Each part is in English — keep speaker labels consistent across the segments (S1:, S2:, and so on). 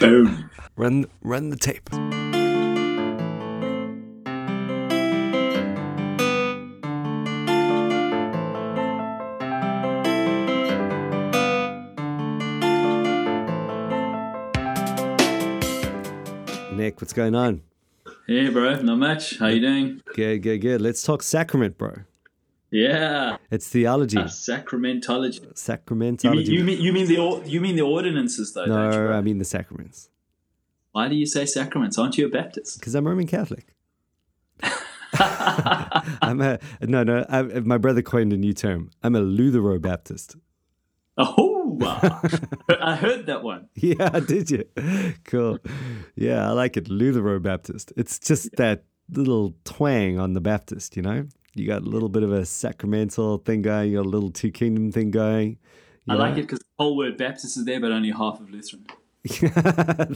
S1: Boom.
S2: Run, run the tape. Nick, what's going on?
S1: Hey, bro. Not much. How you doing?
S2: Good, good, good. Let's talk sacrament, bro.
S1: Yeah.
S2: It's theology.
S1: Uh, sacramentology. You
S2: Sacramentology.
S1: mean, you mean you mean the or- you mean the ordinances though? don't you,
S2: no. I mean the sacraments.
S1: Why do you say sacraments? Aren't you a Baptist?
S2: Because I'm Roman Catholic. I'm a no, no. I, my brother coined a new term. I'm a Luthero Baptist.
S1: Oh. I heard that one.
S2: Yeah, did you? Cool. Yeah, I like it. Luthero Baptist. It's just that little twang on the Baptist, you know? You got a little bit of a sacramental thing going, you got a little two kingdom thing going.
S1: I like it because the whole word Baptist is there, but only half of Lutheran.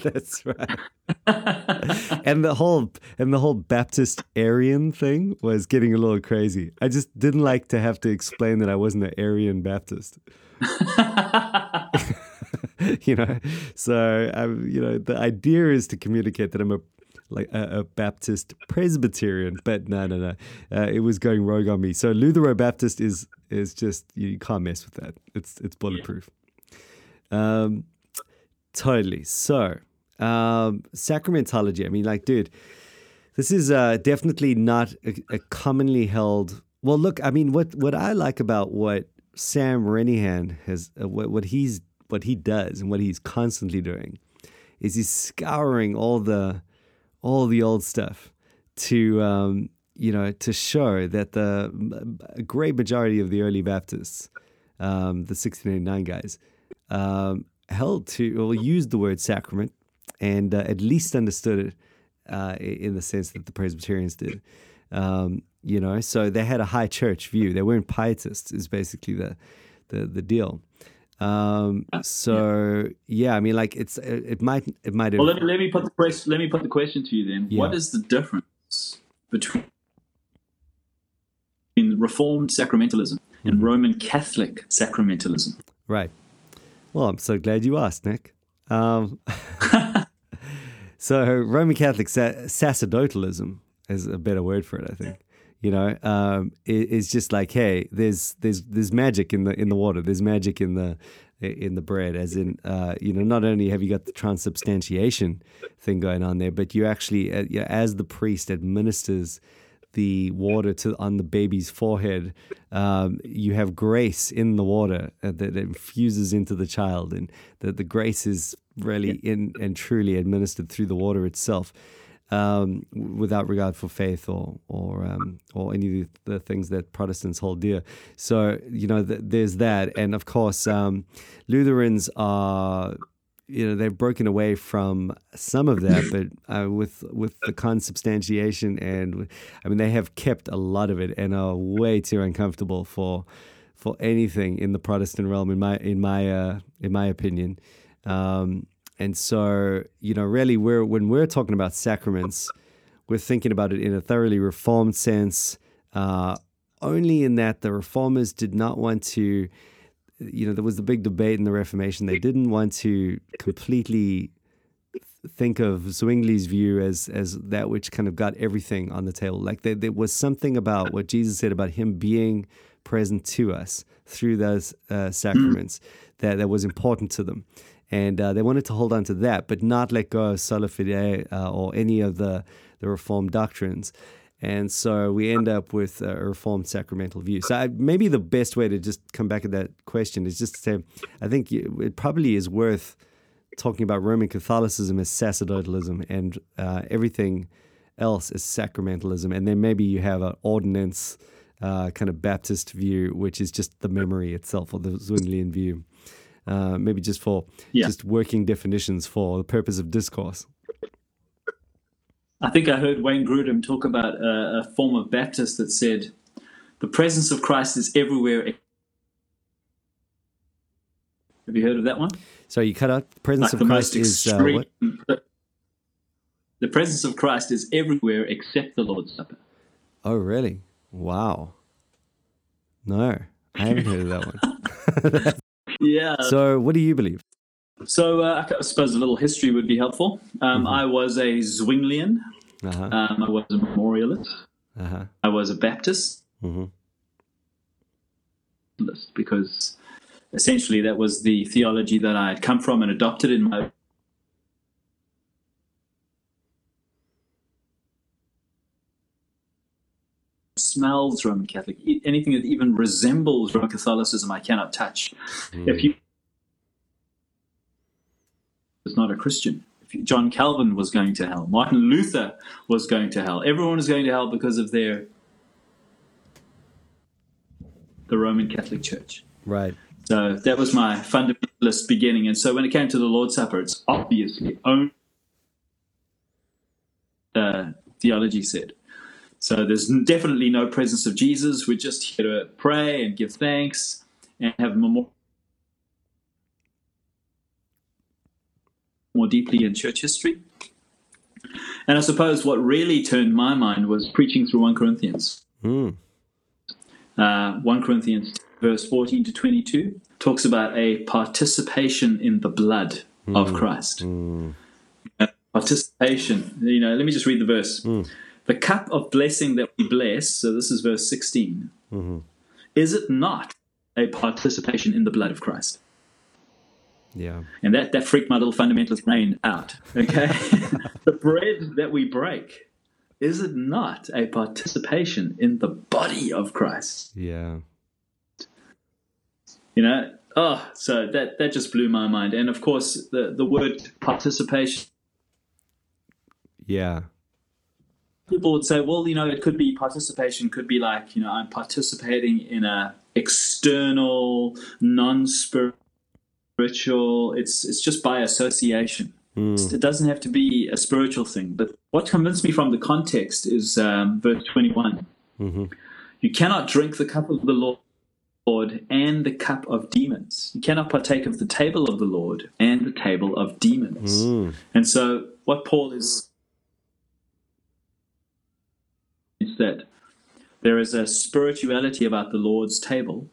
S2: That's right. and the whole and the whole Baptist Aryan thing was getting a little crazy. I just didn't like to have to explain that I wasn't an Aryan Baptist. you know, so I'm, you know, the idea is to communicate that I'm a like a, a Baptist Presbyterian, but no, no, no, uh, it was going rogue on me. So Luthero Baptist is is just you can't mess with that. It's it's bulletproof. Um, totally. So um, sacramentology. I mean, like, dude, this is uh, definitely not a, a commonly held. Well, look, I mean, what what I like about what Sam Renihan has, uh, what what he's what he does and what he's constantly doing, is he's scouring all the all the old stuff to um, you know to show that the great majority of the early Baptists, um, the 1689 guys, um, held to or used the word sacrament and uh, at least understood it uh, in the sense that the Presbyterians did. Um, you know, so they had a high church view. They weren't pietists. Is basically the the the deal. Um, so yeah, I mean, like it's it, it might it might have
S1: Well, let me, let me put the question. Let me put the question to you then. What
S2: Yeah.
S1: is the difference between in Reformed sacramentalism
S2: Mm-hmm.
S1: and Roman Catholic sacramentalism?
S2: Right. Well, I'm so glad you asked, Nick. Um, so Roman Catholic sa- sacerdotalism is a better word for it, I think. You know, um, it, it's just like, hey, there's there's there's magic in the in the water. There's magic in the in the bread. As in, uh, you know, not only have you got the transubstantiation thing going on there, but you actually, uh, you know, as the priest administers the water to on the baby's forehead, um, you have grace in the water uh, that infuses into the child, and the, the grace is really in and truly administered through the water itself, um, without regard for faith or or um, or any of the things that Protestants hold dear. So you know, th- there's that, and of course, um, Lutherans are you know they've broken away from some of that, but uh, with with the consubstantiation and I mean they have kept a lot of it and are way too uncomfortable for for anything in the Protestant realm in my in my uh, in my opinion. Um, and so you know really we're when we're talking about sacraments, we're thinking about it in a thoroughly reformed sense. Uh, only in that the reformers did not want to you know, there was the big debate in the Reformation. They didn't want to completely think of Zwingli's view as as that which kind of got everything on the table. Like there, there was something about what Jesus said about him being present to us through those uh, sacraments that, that was important to them. And uh, they wanted to hold on to that, but not let go of sola fide uh, or any of the, the Reformed doctrines. And so we end up with a reformed sacramental view. So I, maybe the best way to just come back at that question is just to say, I think it probably is worth talking about Roman Catholicism as sacerdotalism and uh, everything else as sacramentalism. And then maybe you have an ordinance uh, kind of Baptist view, which is just the memory itself or the Zwinglian view. Uh, maybe just for
S1: Yeah.
S2: just working definitions for the purpose of discourse.
S1: I think I heard Wayne Grudem talk about a, a form of Baptist that said, "The presence of Christ is everywhere." Have you heard of that one?
S2: So you cut out the presence
S1: Like
S2: of
S1: the
S2: Christ
S1: most
S2: is uh,
S1: extreme.
S2: what?
S1: The presence of Christ is everywhere except the Lord's Supper.
S2: Oh, really? Wow. No, I haven't heard of that one.
S1: Yeah.
S2: So, what do you believe?
S1: So uh, I suppose a little history would be helpful. Um, I was a Zwinglian.
S2: Uh-huh.
S1: Um, I was a memorialist.
S2: Uh-huh.
S1: I was a Baptist
S2: hmm
S1: because essentially that was the theology that I had come from and adopted in my smells Roman Catholic. Anything that even resembles Roman Catholicism, I cannot touch. If you is not a Christian. If you- John Calvin was going to hell. Martin Luther was going to hell. Everyone is going to hell because of their the Roman Catholic Church.
S2: Right.
S1: So that was my fundamentalist beginning. And so when it came to the Lord's Supper, it's obviously own uh, theology said. So there's definitely no presence of Jesus. We're just here to pray and give thanks and have memorial more deeply in church history. And I suppose what really turned my mind was preaching through 1 Corinthians.
S2: Mm.
S1: Uh, 1 Corinthians verse 14 to 22 talks about a participation in the blood of Christ. Uh, participation. You know, let me just read the verse. The cup of blessing that we bless, so this is verse 16, mm-hmm. is it not a participation in the blood of Christ?
S2: Yeah.
S1: And that, that freaked my little fundamentalist brain out. Okay? the bread that we break, is it not a participation in the body of Christ?
S2: Yeah.
S1: You know? Oh, so that, that just blew my mind. And of course, the, the word participation,
S2: Yeah.
S1: People would say, well, you know, it could be participation, could be like, you know, I'm participating in a external, non spiritual, it's, it's just by association. Hmm. It doesn't have to be a spiritual thing. But what convinced me from the context is um, verse 21. Mm-hmm. You cannot drink the cup of the Lord and the cup of demons. You cannot partake of the table of the Lord and the table of demons. Hmm. And so, what Paul is is that there is a spirituality about the Lord's table,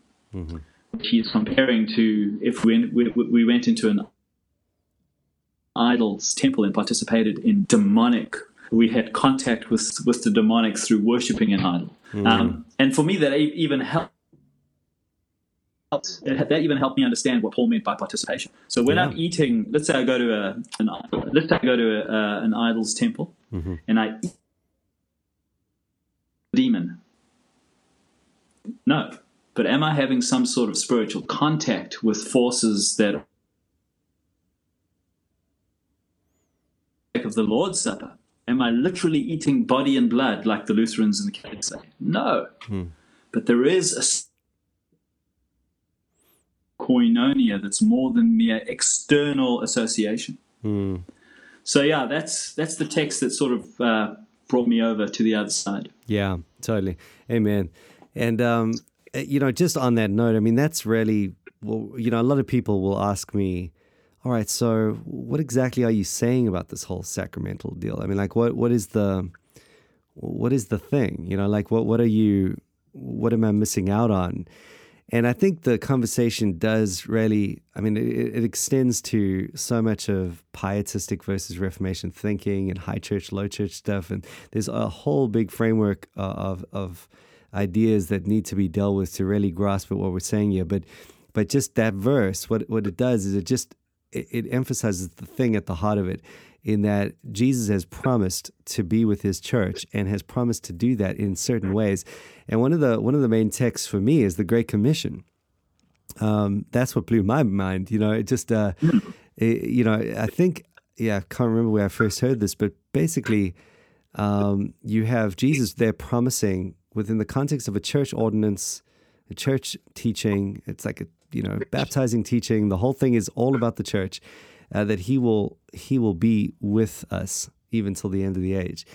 S1: which he's comparing to if we, we, we went into an idol's temple and participated in demonic. We had contact with with the demonic through worshiping an idol, um, and for me that even helped. That even helped me understand what Paul meant by participation. So when I'm eating, let's say I go to a an let's say I go to a, uh, an idol's temple, and I eat demon. No, but am I having some sort of spiritual contact with forces that of the Lord's Supper? Am I literally eating body and blood like the Lutherans and the Catholics say? No. But there is a koinonia that's more than mere external association. So yeah, that's that's the text that sort of uh, brought me over to the other side.
S2: Yeah, totally. Amen. And um, you know, just on that note, I mean, that's really well, you know, a lot of people will ask me, "All right, so what exactly are you saying about this whole sacramental deal? I mean, like, what what is the what is the thing? You know, like, what what are you? What am I missing out on?" And I think the conversation does really, I mean, it, it extends to so much of pietistic versus Reformation thinking and high church, low church stuff. And there's a whole big framework uh, of, of ideas that need to be dealt with to really grasp at what we're saying here. But, but just that verse, what, what it does is it just, it, it emphasizes the thing at the heart of it in that Jesus has promised to be with his church and has promised to do that in certain ways. And one of the one of the main texts for me is the Great Commission. Um, that's what blew my mind. You know, it just uh, it, you know I think yeah I can't remember where I first heard this, but basically um, you have Jesus there promising within the context of a church ordinance, a church teaching. It's like a you know baptizing teaching. The whole thing is all about the church. Uh, that he will he will be with us even till the end of the age,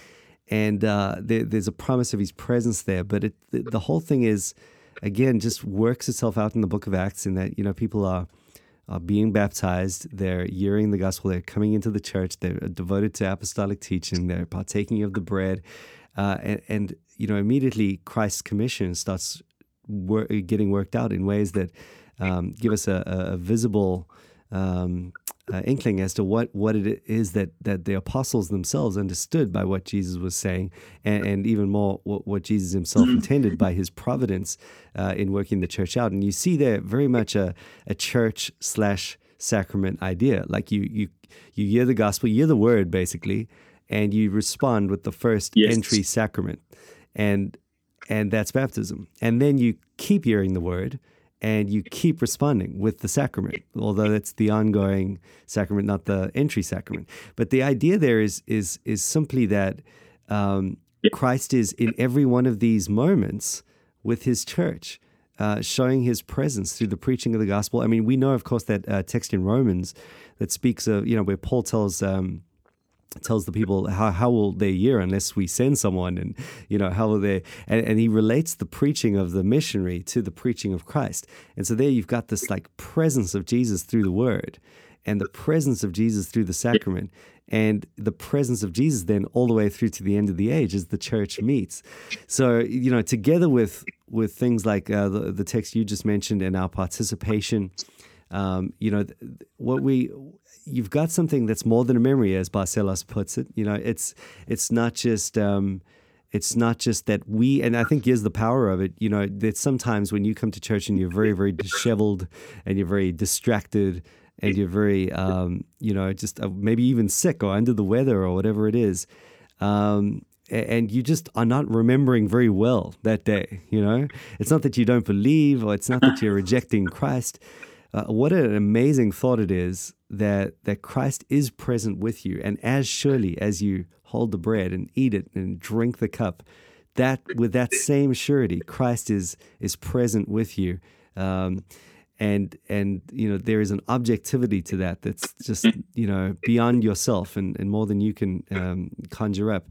S2: and uh, there, there's a promise of his presence there. But it, the, the whole thing is again just works itself out in the Book of Acts in that you know people are are being baptized, they're hearing the gospel, they're coming into the church, they're devoted to apostolic teaching, they're partaking of the bread, uh, and, and you know immediately Christ's commission starts wor- getting worked out in ways that um, give us a, a, visible um, uh, inkling as to what, what it is that, that the apostles themselves understood by what Jesus was saying, and, and even more what, what, Jesus himself mm-hmm. intended by his providence uh, in working the church out. And you see there very much a, a church slash sacrament idea. Like you, you, you hear the gospel, you hear the word basically, and you respond with the first yes. entry sacrament. And and that's baptism. And then you keep hearing the word and you keep responding with the sacrament, although it's the ongoing sacrament, not the entry sacrament. But the idea there is is is simply that um, Christ is in every one of these moments with His church, uh, showing His presence through the preaching of the gospel. I mean, we know, of course, that uh, text in Romans that speaks of you know where Paul tells. Um, tells the people how, how will they hear unless we send someone? And you know how will they and, and he relates the preaching of the missionary to the preaching of christ. And so there you've got this like presence of jesus through the word and the presence of jesus through the sacrament. And the presence of jesus then all the way through to the end of the age as the church meets. So you know together with with things like uh, the, the text you just mentioned and our participation um, you know what we you've got something that's more than a memory, as Barcellos puts it. You know, it's it's not just um, it's not just that we, and I think here's the power of it. You know, that sometimes when you come to church and you're very very disheveled and you're very distracted and you're very um, you know just uh, maybe even sick or under the weather or whatever it is. Um, and you just are not remembering very well that day, you know? It's not that you don't believe or it's not that you're rejecting Christ uh, what an amazing thought it is that that Christ is present with you, and as surely as you hold the bread and eat it and drink the cup, that with that same surety, Christ is is present with you. Um, and and you know there is an objectivity to that that's just you know beyond yourself and, and more than you can um, conjure up.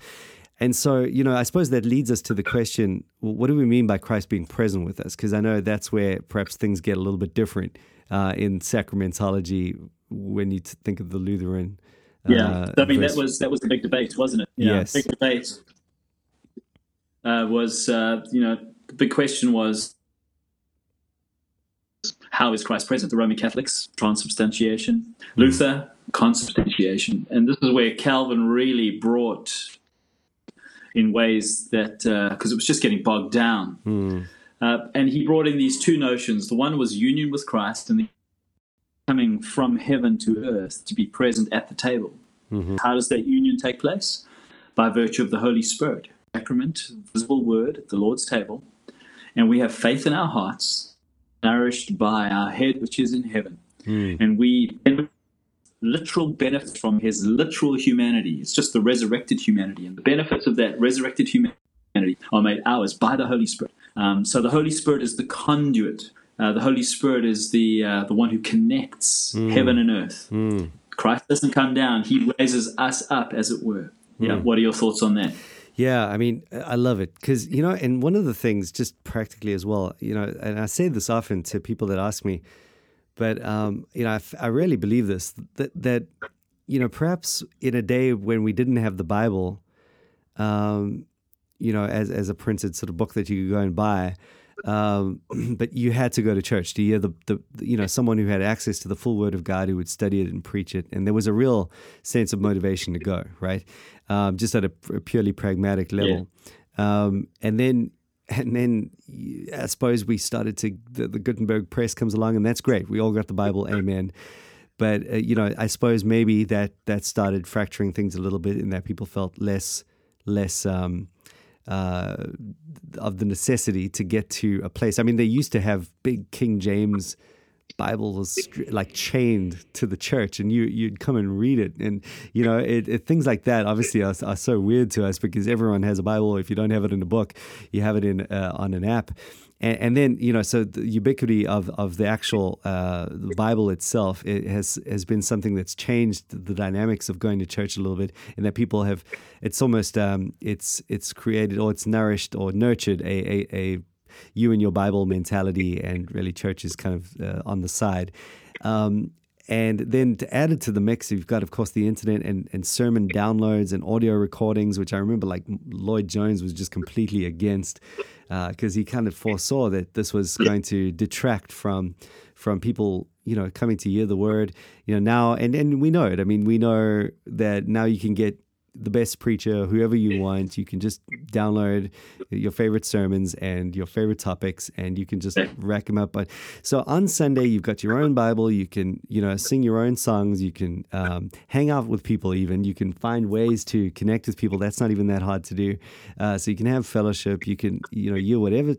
S2: And so you know i suppose that leads us to the question well, what do we mean by christ being present with us? Because i know that's where perhaps things get a little bit different uh, in sacramentology when you think of the Lutheran.
S1: Yeah, uh, I mean verse. that was that was the big debate, wasn't it?
S2: Yeah, yes,
S1: big debate uh, was uh, you know the big question was how is Christ present? The Roman Catholics transubstantiation, mm. Luther consubstantiation, and this is where Calvin really brought in ways that because uh, it was just getting bogged down.
S2: Mm.
S1: Uh, and he brought in these two notions. The one was union with Christ and the coming from heaven to earth to be present at the table.
S2: Mm-hmm.
S1: How does that union take place? By virtue of the Holy Spirit, sacrament, visible word, at the Lord's table. And we have faith in our hearts, nourished by our head which is in heaven.
S2: Mm.
S1: And we literal benefit from his literal humanity. It's just the resurrected humanity. And the benefits of that resurrected humanity are made ours by the Holy Spirit. Um, so the Holy Spirit is the conduit. Uh, the Holy Spirit is the uh, the one who connects mm. heaven and earth.
S2: Mm.
S1: Christ doesn't come down; He raises us up, as it were. Mm. Yeah. What are your thoughts on that?
S2: Yeah, I mean, I love it because you know, and one of the things, just practically as well, you know, and I say this often to people that ask me, but um, you know, I, I really believe this that that you know, perhaps in a day when we didn't have the Bible, um, you know, as as a printed sort of book that you could go and buy. Um, but you had to go to church to hear the, the, you know someone who had access to the full word of God who would study it and preach it, and there was a real sense of motivation to go right, um, just at a, a, purely pragmatic level, yeah. um, and then and then I suppose we started to the, the, Gutenberg press comes along, and that's great. We all got the Bible, amen. But uh, you know, I suppose maybe that that started fracturing things a little bit, in that people felt less less um, uh, of the necessity to get to a place. I mean, they used to have big King James Bibles like chained to the church, and you you'd come and read it, and you know it, it, things like that. Obviously, are, are, so weird to us because everyone has a Bible. If you don't have it in a book, you have it in uh, on an app, and, and, then you know so the ubiquity of of the actual uh, the Bible itself it has has been something that's changed the dynamics of going to church a little bit, and that people have it's almost um, it's it's created or it's nourished or nurtured a, a, a you and your Bible mentality, and really church is kind of uh, on the side. Um, and then to add it to the mix, you've got, of course, the internet and, and sermon downloads and audio recordings, which I remember like Lloyd Jones was just completely against because uh, he kind of foresaw that this was going to detract from from people you know, coming to hear the word, you know, now, and, and we know it. I mean, we know that now you can get the best preacher, whoever you want. You can just download your favorite sermons and your favorite topics, and you can just rack them up. But so on Sunday, you've got your own Bible. You can, you know, sing your own songs. You can um, hang out with people. Even you can find ways to connect with people. That's not even that hard to do. Uh, so you can have fellowship. You can, you know, you whatever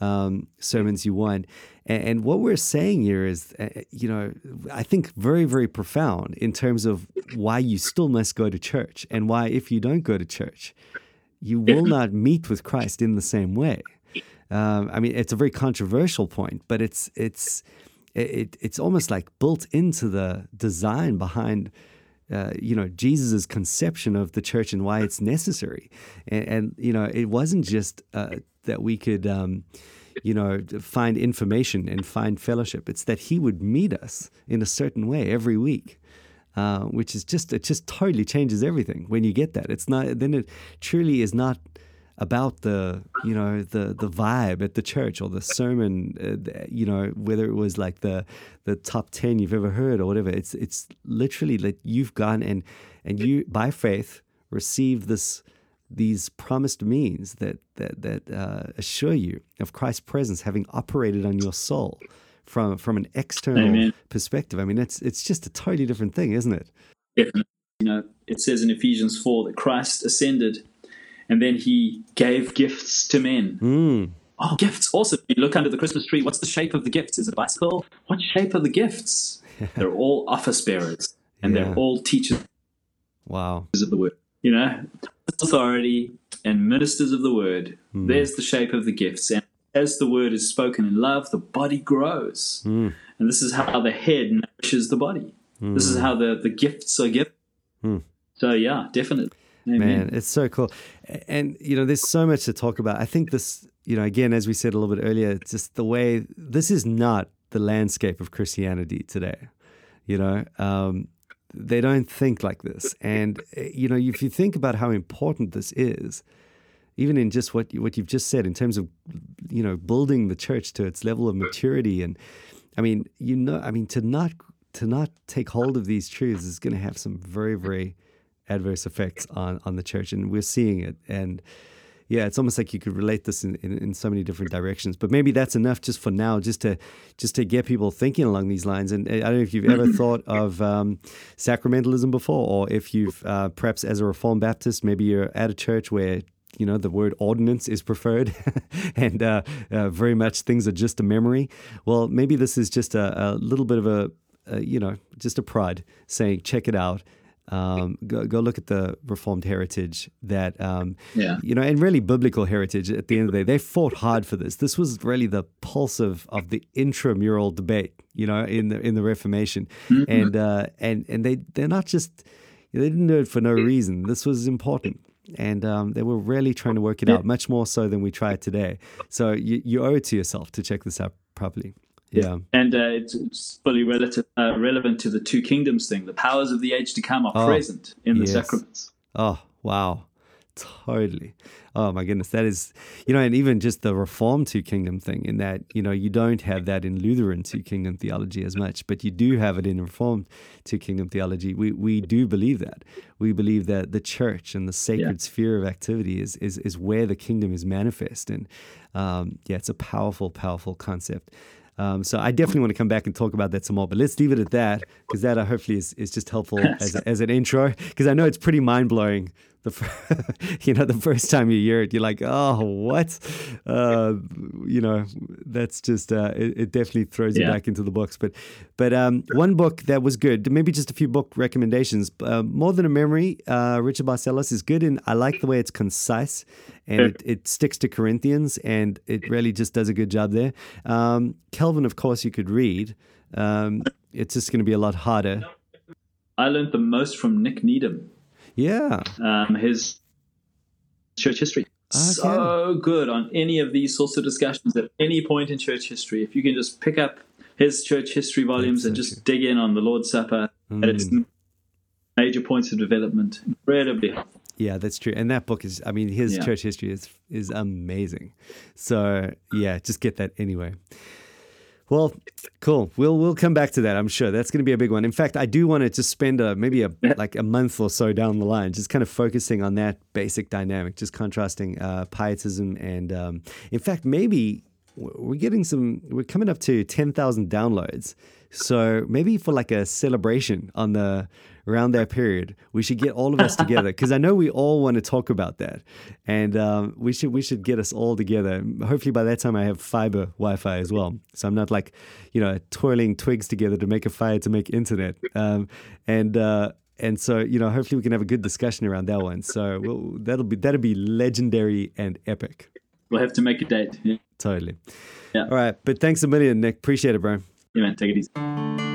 S2: um, sermons you want. And, and, what we're saying here is, uh, you know, I think very, very profound in terms of why you still must go to church and why, if you don't go to church, you will not meet with Christ in the same way. Um, I mean, it's a very controversial point, but it's it's it, it's almost like built into the design behind. Uh, you know Jesus's conception of the church and why it's necessary, and, and you know it wasn't just uh, that we could, um, you know, find information and find fellowship. It's that He would meet us in a certain way every week. Uh, which is just it just totally changes everything when you get that. It's not then it truly is not about the you know the the vibe at the church or the sermon uh, you know whether it was like the the top 10 you've ever heard or whatever it's it's literally like you've gone and and you by faith receive this these promised means that that that uh, assure you of Christ's presence having operated on your soul from from an external Amen. perspective. I mean, it's it's just a totally different thing, isn't it?
S1: Definitely. You know, it says in Ephesians four that Christ ascended, and then He gave gifts to men.
S2: Mm.
S1: Oh, gifts! Awesome. you look under the Christmas tree. What's the shape of the gifts? Is it a bicycle? What shape are the gifts? they're all office bearers, and yeah. they're all teachers.
S2: Wow!
S1: Of the word, you know, authority and ministers of the word. Mm. There's the shape of the gifts. And as the word is spoken in love, the body grows.
S2: Mm.
S1: And this is how the head nourishes the body. Mm. This is how the, the gifts are given.
S2: Hmm.
S1: So, yeah, definitely.
S2: Amen. Man, it's so cool. And, you know, there's so much to talk about. I think this, you know, again, as we said a little bit earlier, just the way this is not the landscape of Christianity today. You know, um, they don't think like this. And eh, you know, if you think about how important this is, even in just what what you've just said in terms of you know building the church to its level of maturity, and I mean, you know, I mean to not to not take hold of these truths is going to have some very very adverse effects on on the church, and we're seeing it. And yeah, it's almost like you could relate this in, in, in, so many different directions. But maybe that's enough just for now, just to just to get people thinking along these lines. And I don't know if you've ever thought of um, sacramentalism before, or if you've uh, perhaps as a Reformed Baptist, maybe you're at a church where you know the word ordinance is preferred and uh, uh, very much things are just a memory well maybe this is just a, a little bit of a, a, you know just a pride saying check it out um, go, go look at the Reformed heritage that, um,
S1: yeah.
S2: you know, and really biblical heritage at the end of the day. They fought hard for this. This was really the pulse of, of the intramural debate, you know, in the in the Reformation. Mm-hmm. And, uh, and, and they, they're not just, they didn't do it for no reason. This was important. And um, they were really trying to work it out, much more so than we try today. So you, you owe it to yourself to check this out properly. Yeah,
S1: and uh, it's, it's, fully relative, uh, relevant to the two kingdoms thing. The powers of the age to come are oh, present in the sacraments.
S2: Oh wow, totally. Oh my goodness, that is, you know, and even just the Reformed two kingdom thing. In that, you know, you don't have that in Lutheran two kingdom theology as much, but you do have it in Reformed two kingdom theology. We we do believe that. We believe that the church and the sacred yeah. sphere of activity is is is where the kingdom is manifest, and um, yeah, it's a powerful, powerful concept. Um, so I definitely want to come back and talk about that some more. But let's leave it at that because that uh, hopefully is, is just helpful as, as an intro because I know it's pretty mind blowing the you know the first time you hear it you're like oh what? Uh, you know that's just uh, it, it, definitely throws yeah. you back into the books but but um, one book that was good maybe just a few book recommendations uh, more than a memory uh, richard barcellos is good and i like the way it's concise and it, it, sticks to corinthians and it really just does a good job there. Um, calvin of course you could read. Um, it's just going to be a lot harder.
S1: I learned the most from nick needham
S2: yeah.
S1: Um, his church history. Okay. So good on any of these sorts of discussions at any point in church history. If you can just pick up his church history volumes and just dig in on the Lord's Supper mm. at its major points of development, incredibly helpful.
S2: Yeah, that's true. And that book is, I mean, his yeah. church history is is amazing. So yeah, just get that anyway. Well, cool. We'll we'll come back to that. I'm sure that's going to be a big one. In fact, I do want to just spend a maybe a like a month or so down the line, just kind of focusing on that basic dynamic, just contrasting uh, pietism and, um, in fact, maybe we're getting some. We're coming up to ten thousand downloads, so maybe for like a celebration on the around that period, we should get all of us together because I know we all want to talk about that, and um, we should we should get us all together. Hopefully, by that time, I have fiber Wi-Fi as well, so I'm not like you know twirling twigs together to make a fire to make internet. Um, and uh, and so you know, hopefully, we can have a good discussion around that one. So we'll, that'll be that'll be legendary and epic.
S1: We'll have to make a date. Yeah.
S2: Totally.
S1: Yeah.
S2: All right, but thanks a million, Nick. Appreciate it, bro.
S1: Man. Take it easy.